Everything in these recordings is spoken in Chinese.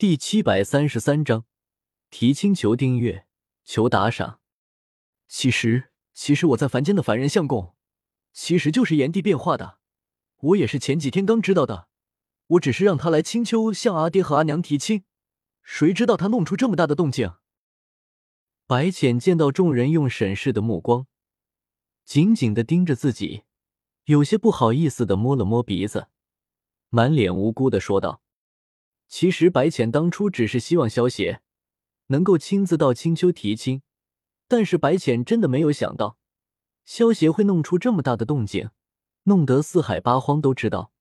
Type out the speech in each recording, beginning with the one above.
第七百三十三章，提亲求订阅，求打赏。其实，其实我在凡间的凡人相公，其实就是炎帝变化的。我也是前几天刚知道的。我只是让他来青丘向阿爹和阿娘提亲，谁知道他弄出这么大的动静。白浅见到众人用审视的目光，紧紧的盯着自己，有些不好意思的摸了摸鼻子，满脸无辜的说道。其实白浅当初只是希望萧协能够亲自到青丘提亲，但是白浅真的没有想到萧协会弄出这么大的动静，弄得四海八荒都知道。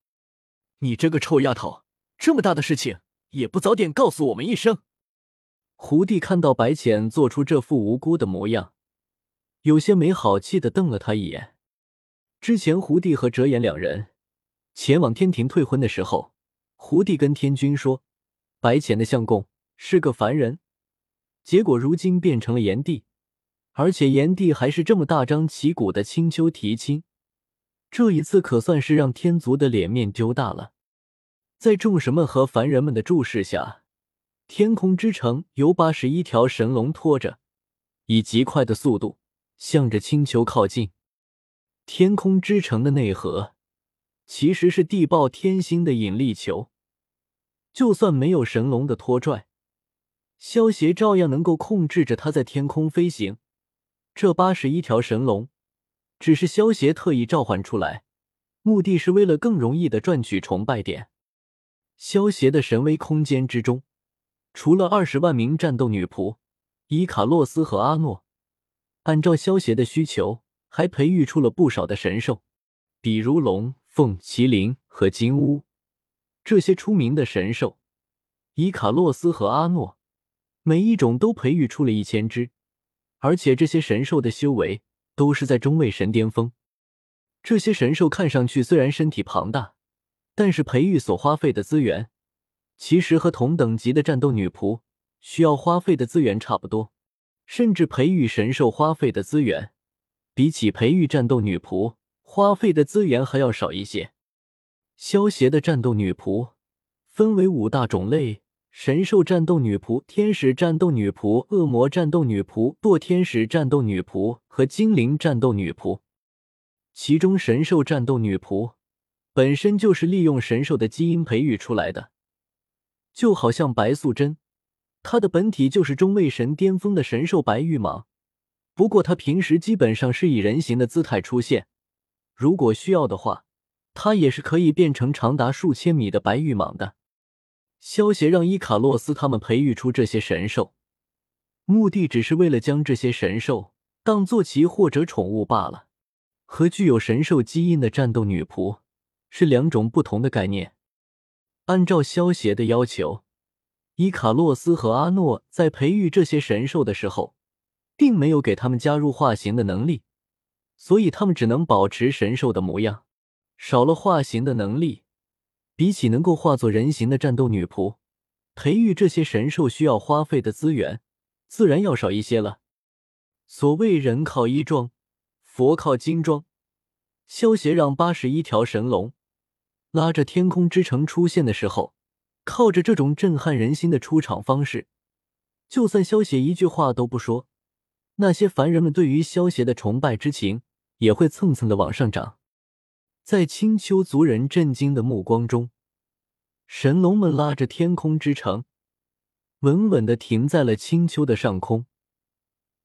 你这个臭丫头，这么大的事情也不早点告诉我们一声！胡帝看到白浅做出这副无辜的模样，有些没好气的瞪了他一眼。之前胡帝和哲言两人前往天庭退婚的时候。胡帝跟天君说，白浅的相公是个凡人，结果如今变成了炎帝，而且炎帝还是这么大张旗鼓的青丘提亲，这一次可算是让天族的脸面丢大了。在众神们和凡人们的注视下，天空之城由八十一条神龙拖着，以极快的速度向着青丘靠近。天空之城的内核。其实是地爆天星的引力球，就算没有神龙的拖拽，萧协照样能够控制着它在天空飞行。这八十一条神龙，只是萧协特意召唤出来，目的是为了更容易的赚取崇拜点。萧协的神威空间之中，除了二十万名战斗女仆伊卡洛斯和阿诺，按照萧协的需求，还培育出了不少的神兽，比如龙。凤、麒麟和金乌这些出名的神兽，伊卡洛斯和阿诺每一种都培育出了一千只，而且这些神兽的修为都是在中位神巅峰。这些神兽看上去虽然身体庞大，但是培育所花费的资源，其实和同等级的战斗女仆需要花费的资源差不多，甚至培育神兽花费的资源，比起培育战斗女仆。花费的资源还要少一些。萧协的战斗女仆分为五大种类：神兽战斗女仆、天使战斗女仆、恶魔战斗女仆、堕天使战斗女仆和精灵战斗女仆。其中，神兽战斗女仆本身就是利用神兽的基因培育出来的，就好像白素贞，她的本体就是中位神巅峰的神兽白玉蟒。不过，她平时基本上是以人形的姿态出现。如果需要的话，它也是可以变成长达数千米的白玉蟒的。萧协让伊卡洛斯他们培育出这些神兽，目的只是为了将这些神兽当做其或者宠物罢了。和具有神兽基因的战斗女仆是两种不同的概念。按照萧协的要求，伊卡洛斯和阿诺在培育这些神兽的时候，并没有给他们加入化形的能力。所以他们只能保持神兽的模样，少了化形的能力。比起能够化作人形的战斗女仆，培育这些神兽需要花费的资源自然要少一些了。所谓人靠衣装，佛靠金装。萧协让八十一条神龙拉着天空之城出现的时候，靠着这种震撼人心的出场方式，就算萧协一句话都不说，那些凡人们对于萧协的崇拜之情。也会蹭蹭的往上涨，在青丘族人震惊的目光中，神龙们拉着天空之城，稳稳的停在了青丘的上空，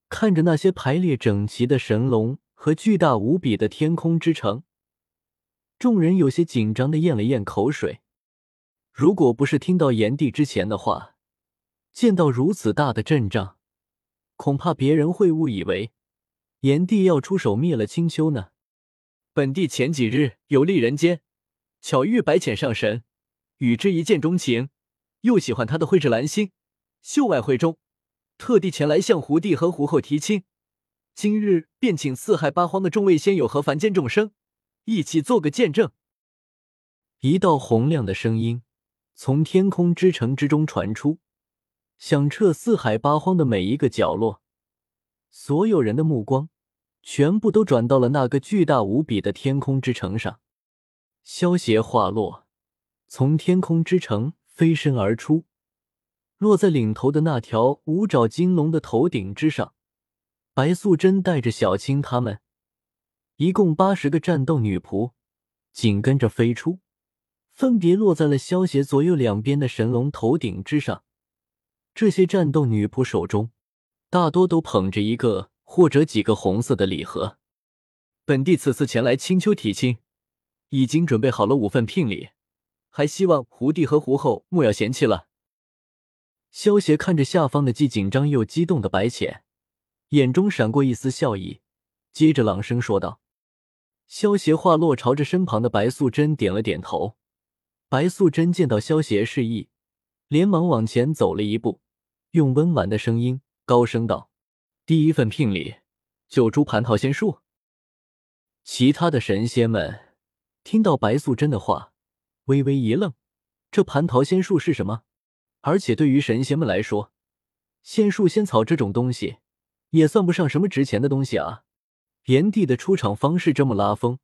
看着那些排列整齐的神龙和巨大无比的天空之城，众人有些紧张的咽了咽口水。如果不是听到炎帝之前的话，见到如此大的阵仗，恐怕别人会误以为。炎帝要出手灭了青丘呢？本帝前几日游历人间，巧遇白浅上神，与之一见钟情，又喜欢他的蕙质兰心，秀外慧中，特地前来向胡帝和胡后提亲。今日便请四海八荒的众位仙友和凡间众生一起做个见证。一道洪亮的声音从天空之城之中传出，响彻四海八荒的每一个角落，所有人的目光。全部都转到了那个巨大无比的天空之城上。萧协话落，从天空之城飞身而出，落在领头的那条五爪金龙的头顶之上。白素贞带着小青他们，一共八十个战斗女仆，紧跟着飞出，分别落在了萧协左右两边的神龙头顶之上。这些战斗女仆手中，大多都捧着一个或者几个红色的礼盒。本帝此次前来青丘提亲，已经准备好了五份聘礼，还希望胡帝和胡后莫要嫌弃了。萧协看着下方的既紧张又激动的白浅。眼中闪过一丝笑意，接着朗声说道：“萧协话落，朝着身旁的白素贞点了点头。白素贞见到萧协示意，连忙往前走了一步，用温婉的声音高声道：‘第一份聘礼，九株蟠桃仙树。’其他的神仙们听到白素贞的话，微微一愣：这蟠桃仙树是什么？而且对于神仙们来说，仙树仙草这种东西。”也算不上什么值钱的东西啊！炎帝的出场方式这么拉风，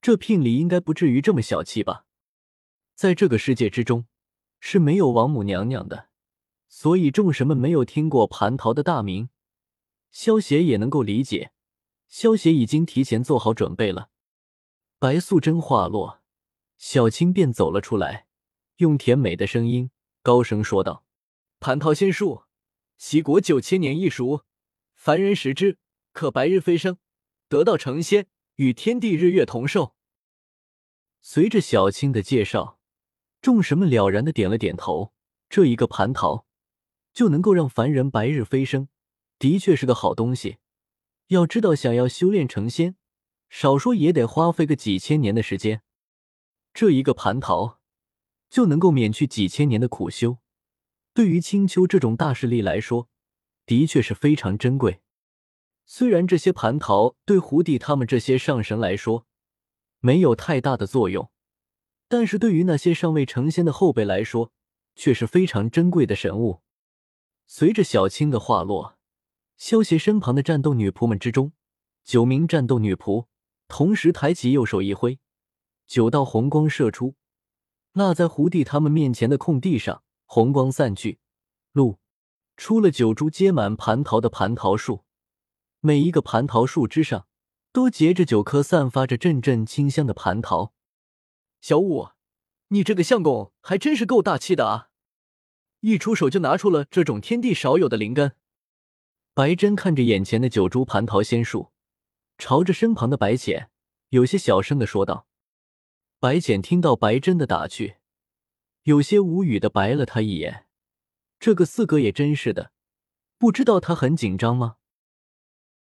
这聘礼应该不至于这么小气吧？在这个世界之中是没有王母娘娘的，所以众神们没有听过蟠桃的大名。萧协也能够理解，萧协已经提前做好准备了。白素贞话落，小青便走了出来，用甜美的声音高声说道：“蟠桃仙树，西国九千年一熟。”凡人食之，可白日飞升，得道成仙，与天地日月同寿。随着小青的介绍，众神们了然的点了点头。这一个蟠桃就能够让凡人白日飞升，的确是个好东西。要知道，想要修炼成仙，少说也得花费个几千年的时间。这一个蟠桃就能够免去几千年的苦修，对于青丘这种大势力来说。的确是非常珍贵。虽然这些蟠桃对胡帝他们这些上神来说没有太大的作用，但是对于那些尚未成仙的后辈来说，却是非常珍贵的神物。随着小青的话落，萧协身旁的战斗女仆们之中，九名战斗女仆同时抬起右手一挥，九道红光射出，落在胡弟他们面前的空地上，红光散去，路。出了九株结满蟠桃的蟠桃树，每一个蟠桃树枝上都结着九颗散发着阵阵清香的蟠桃。小五，你这个相公还真是够大气的啊！一出手就拿出了这种天地少有的灵根。白真看着眼前的九株蟠桃仙树，朝着身旁的白浅有些小声的说道。白浅听到白真的打趣，有些无语的白了他一眼。这个四哥也真是的，不知道他很紧张吗？